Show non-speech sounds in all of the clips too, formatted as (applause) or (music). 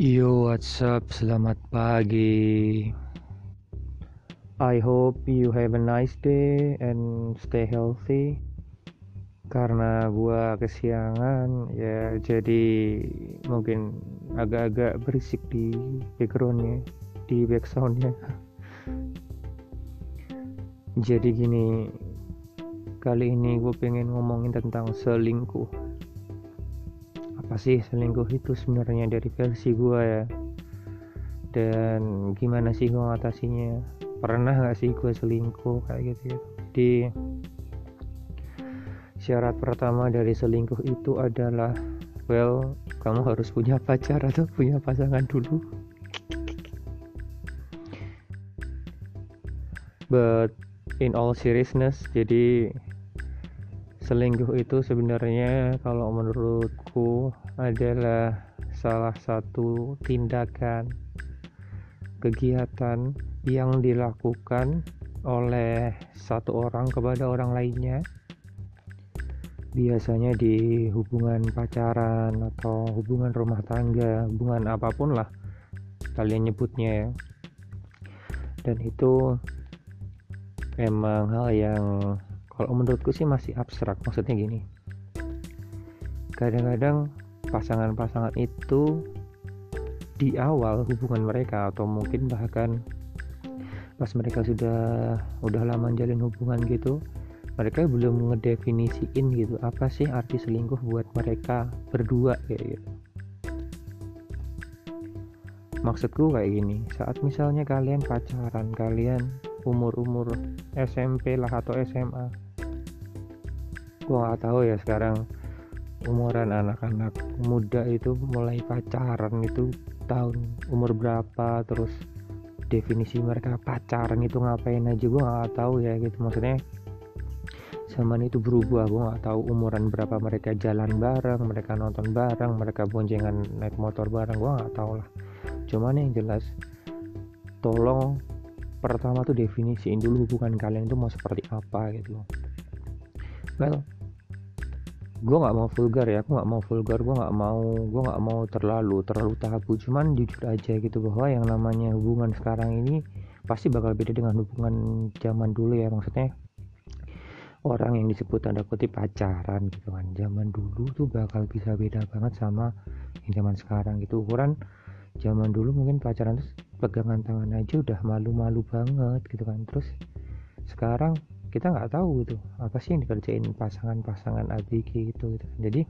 Yo, what's up? Selamat pagi. I hope you have a nice day and stay healthy. Karena gua kesiangan, ya jadi mungkin agak-agak berisik di backgroundnya, di backsoundnya. jadi gini, kali ini gue pengen ngomongin tentang selingkuh apa sih selingkuh itu sebenarnya dari versi gue ya. Dan gimana sih gue ngatasinya? Pernah gak sih gue selingkuh kayak gitu ya? Di syarat pertama dari selingkuh itu adalah well kamu harus punya pacar atau punya pasangan dulu. But in all seriousness jadi selingkuh itu sebenarnya kalau menurutku adalah salah satu tindakan kegiatan yang dilakukan oleh satu orang kepada orang lainnya. Biasanya di hubungan pacaran atau hubungan rumah tangga hubungan apa pun lah kalian nyebutnya ya. Dan itu memang hal yang kalau menurutku sih masih abstrak maksudnya gini. Kadang-kadang pasangan-pasangan itu di awal hubungan mereka atau mungkin bahkan pas mereka sudah udah lama jalin hubungan gitu mereka belum ngedefinisiin gitu apa sih arti selingkuh buat mereka berdua kayak gitu. Maksudku kayak gini saat misalnya kalian pacaran kalian umur-umur SMP lah atau SMA gue nggak tahu ya sekarang umuran anak-anak muda itu mulai pacaran itu tahun umur berapa terus definisi mereka pacaran itu ngapain aja gue nggak tahu ya gitu. Maksudnya zaman itu berubah gue nggak tahu umuran berapa mereka jalan bareng mereka nonton bareng mereka boncengan naik motor bareng gue nggak tahu lah. Cuman yang jelas tolong pertama tuh definisiin dulu hubungan kalian itu mau seperti apa gitu. Well gue nggak mau vulgar ya aku nggak mau vulgar gue nggak mau gue nggak mau terlalu terlalu tabu. Cuman jujur aja gitu bahwa yang namanya hubungan sekarang ini pasti bakal beda dengan hubungan zaman dulu ya. Maksudnya orang yang disebut tanda kutip pacaran gitu kan. Zaman dulu tuh bakal bisa beda banget sama yang zaman sekarang gitu. Ukuran zaman dulu mungkin pacaran terus pegangan tangan aja udah malu-malu banget gitu kan. Terus sekarang kita nggak tahu gitu apa sih yang dikerjain pasangan-pasangan ABG gitu gitu jadi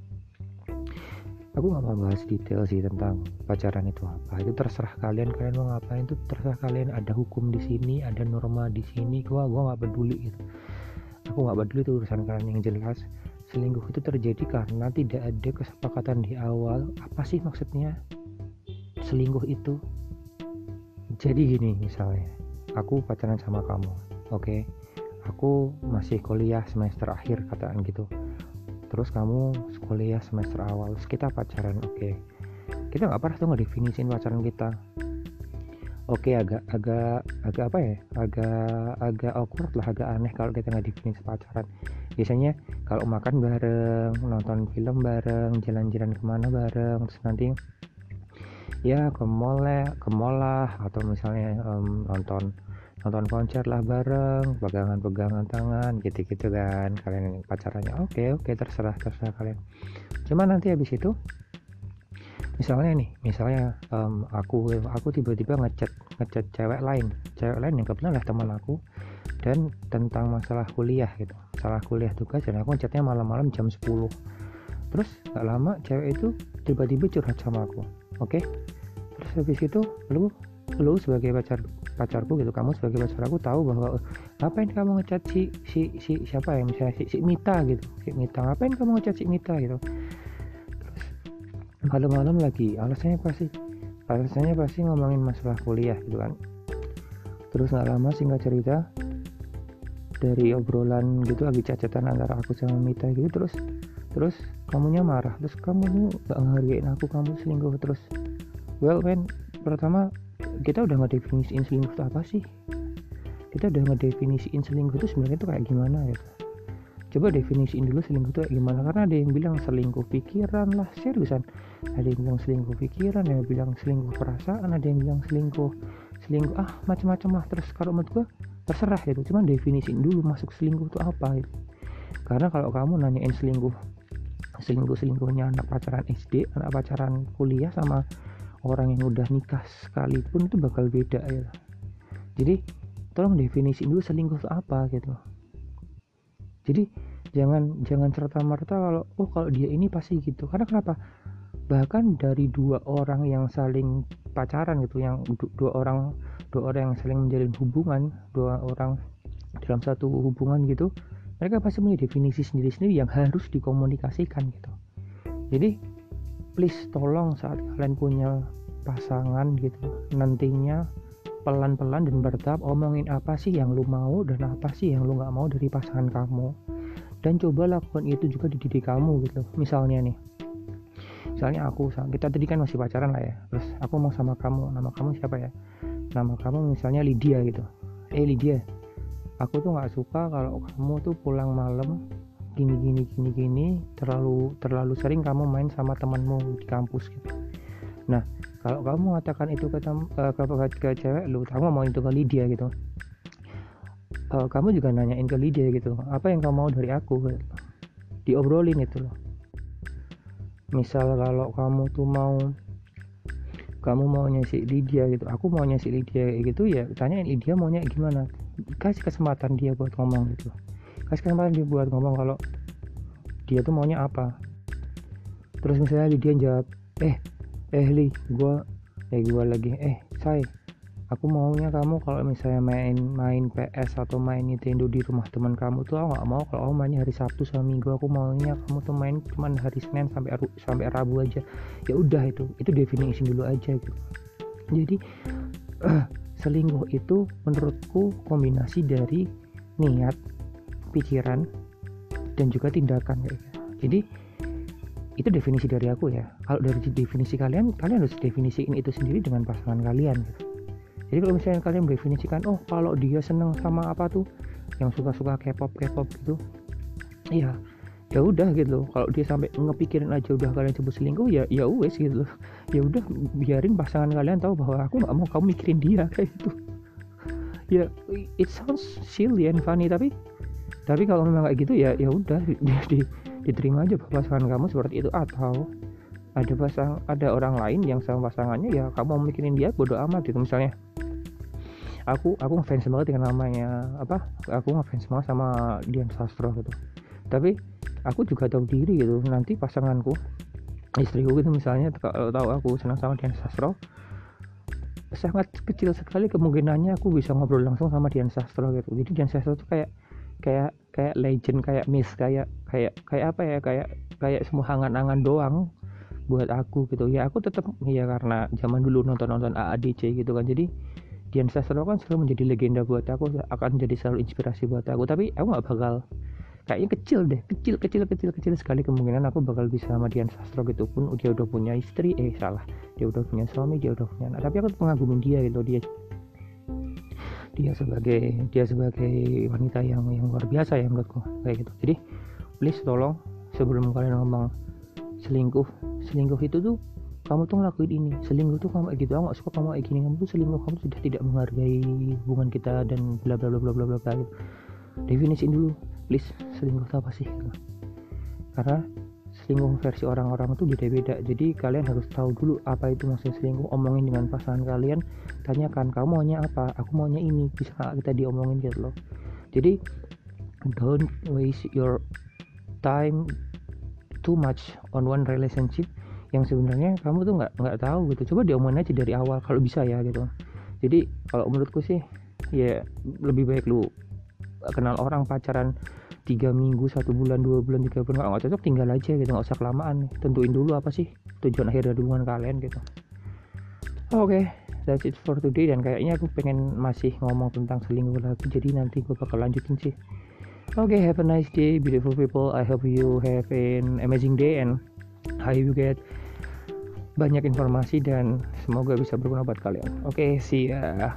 aku nggak mau bahas detail sih tentang pacaran itu apa. Itu terserah kalian kalian mau ngapain itu terserah kalian. Ada hukum di sini ada norma di sini. Gua gua nggak peduli gitu. Aku nggak peduli itu urusan kalian yang jelas. Selingkuh itu terjadi karena tidak ada kesepakatan di awal. Apa sih maksudnya selingkuh itu? Jadi gini misalnya aku pacaran sama kamu oke? okay? Aku masih kuliah semester akhir kataan gitu. Terus kamu kuliah semester awal terus kita pacaran oke. Okay. kita nggak pernah tuh ngedefinisin pacaran kita. Oke okay, agak agak agak apa ya? Agak agak awkward lah agak aneh kalau kita nggak definisi pacaran. Biasanya kalau makan bareng nonton film bareng jalan-jalan ke mana bareng terus nanti ya ke mall ke mall lah atau misalnya um, nonton nonton konser lah bareng pegangan-pegangan tangan gitu-gitu kan kalian pacarannya. Oke okay, oke okay, terserah terserah kalian. Cuman nanti habis itu misalnya nih misalnya um, aku aku tiba-tiba ngechat ngechat cewek lain. Cewek lain yang kebetulan lah teman aku dan tentang masalah kuliah gitu. Masalah kuliah tugas dan aku ngechatnya malam-malam jam 10 terus gak lama cewek itu tiba-tiba curhat sama aku. Oke? Okay? terus habis itu lu lu sebagai pacar pacarku gitu. Kamu sebagai pacar aku tahu bahwa ngapain kamu ngecat si si si siapa ya? Misalnya si, si Mita gitu. Si Mita ngapain kamu ngecat si Mita? Gitu. Terus malam-malam lagi alasannya pasti alasannya pasti ngomongin masalah kuliah gitu kan? Terus nggak lama singkat cerita dari obrolan gitu lagi cacatan antara aku sama Mita gitu. Terus terus kamunya marah. Terus kamu nggak ngehargain aku kamu selingkuh terus. Well man pertama kita udah ngedefinisiin selingkuh itu apa sih? Kita udah ngedefinisiin selingkuh itu sebenarnya itu kayak gimana gitu coba definisiin dulu selingkuh itu gimana karena ada yang bilang selingkuh pikiran lah seriusan. Ada yang bilang selingkuh pikiran ada yang bilang selingkuh perasaan ada yang bilang selingkuh selingkuh ah macam-macam lah. Terus kalau menurut gue terserah gitu. Cuman definisiin dulu masuk selingkuh itu apa gitu. Karena kalau kamu nanyain selingkuh selingkuh selingkuhnya anak pacaran SD anak pacaran kuliah sama orang yang udah nikah sekalipun itu bakal beda ya. Jadi tolong definisi dulu selingkuh apa gitu. Jadi jangan jangan serta merta kalau oh kalau dia ini pasti gitu. Karena kenapa? Bahkan dari dua orang yang saling pacaran gitu yang dua orang dua orang yang saling menjalin hubungan dua orang dalam satu hubungan gitu mereka pasti punya definisi sendiri-sendiri yang harus dikomunikasikan gitu. Jadi please tolong saat kalian punya pasangan gitu nantinya pelan-pelan dan bertahap omongin apa sih yang lu mau dan apa sih yang lu nggak mau dari pasangan kamu. Dan coba lakukan itu juga di diri kamu gitu. Misalnya nih misalnya aku kita tadi kan masih pacaran lah ya terus aku mau sama kamu nama kamu siapa ya? Nama kamu misalnya Lydia gitu. Eh Lydia aku tuh nggak suka kalau kamu tuh pulang malam gini gini gini gini terlalu terlalu sering kamu main sama temanmu di kampus gitu. Nah kalau kamu mengatakan itu ke, uh, ke, ke, ke cewek lu kamu mau itu ke Lydia gitu. Uh, kamu juga nanyain ke Lydia gitu apa yang kamu mau dari aku? Gitu. diobrolin itu loh. Misal kalau kamu tuh mau kamu maunya si Lydia gitu aku maunya si Lydia gitu ya tanyain Lydia maunya gimana? Kasih kesempatan dia buat ngomong gitu. kasih kesempatan dia buat ngomong kalau dia tuh maunya apa. Terus misalnya Lydia jawab eh eh li gua eh gua lagi eh say aku maunya kamu kalau misalnya main main PS atau main Nintendo di rumah teman kamu tuh aku nggak mau kalau kamu mainnya hari Sabtu sama Minggu. Aku maunya kamu tuh main cuman hari Senin sampai sampai Rabu aja. Ya udah itu itu definisi dulu aja gitu. Jadi uh, (clears throat) selingkuh itu menurutku kombinasi dari niat pikiran dan juga tindakan ya jadi itu definisi dari aku ya. Kalau dari definisi kalian kalian harus definisiin itu sendiri dengan pasangan kalian gitu. Jadi kalau misalnya kalian mendefinisikan oh kalau dia seneng sama apa tuh yang suka-suka K-pop K-pop gitu iya ya udah gitu. Kalau dia sampai ngepikirin aja udah kalian sebut selingkuh ya ya wes gitu. Ya udah biarin pasangan kalian tahu bahwa aku nggak mau kamu mikirin dia kayak gitu. Ya it sounds silly and funny tapi tapi kalau memang kayak gitu ya ya udah jadi diterima aja pasangan kamu seperti itu. Atau ada pasang ada orang lain yang sama pasangannya ya kamu mau mikirin dia bodoh amat gitu. Misalnya aku aku ngefans banget dengan namanya apa aku ngefans banget sama Dian Sastro gitu. Tapi aku juga tahu diri gitu. Nanti pasanganku istriku gitu misalnya kalau tahu aku senang sama Dian Sastro sangat kecil sekali kemungkinannya aku bisa ngobrol langsung sama Dian Sastro gitu. Jadi Dian Sastro tuh kayak kayak kayak legend kayak miss kayak kayak kayak apa ya kayak kayak semua hangan-hangan doang buat aku gitu. Ya aku tetap ya karena zaman dulu nonton-nonton AADC gitu kan. Jadi Dian Sastro kan selalu menjadi legenda buat aku akan jadi selalu inspirasi buat aku. Tapi aku nggak bakal kayaknya kecil deh kecil kecil kecil kecil sekali kemungkinan aku bakal bisa sama Dian Sastro gitu pun. Dia udah punya istri eh salah. Dia udah punya suami dia udah punya anak. Tapi aku pengagumin dia gitu dia dia sebagai dia sebagai wanita yang yang luar biasa ya menurutku kayak gitu jadi please tolong sebelum kalian ngomong selingkuh selingkuh itu tuh kamu tuh ngelakuin ini selingkuh tuh kamu gitu aku gak suka kamu kayak gini kamu tuh selingkuh kamu sudah tidak menghargai hubungan kita dan bla bla bla bla bla bla gitu definisiin dulu please selingkuh itu apa sih gitu. karena selingkuh versi orang-orang itu beda-beda. Jadi kalian harus tahu dulu apa itu maksudnya selingkuh omongin dengan pasangan kalian tanyakan kamu maunya apa? Aku maunya ini. Bisa gak kita diomongin gitu loh. Jadi don't waste your time too much on one relationship yang sebenarnya kamu tuh nggak nggak tahu gitu. Coba diomongin aja dari awal kalau bisa ya gitu. Jadi kalau menurutku sih ya lebih baik lu kenal orang pacaran tiga minggu satu bulan dua bulan tiga bulan nggak cocok tinggal aja gitu nggak usah kelamaan. Tentuin dulu apa sih tujuan akhir dari hubungan kalian gitu. Oke okay, that's it for today dan kayaknya aku pengen masih ngomong tentang selingkuh lagi jadi nanti gue bakal lanjutin sih. Oke okay, have a nice day beautiful people. I hope you have an amazing day and I you get banyak informasi dan semoga bisa berguna buat kalian. Oke okay, see ya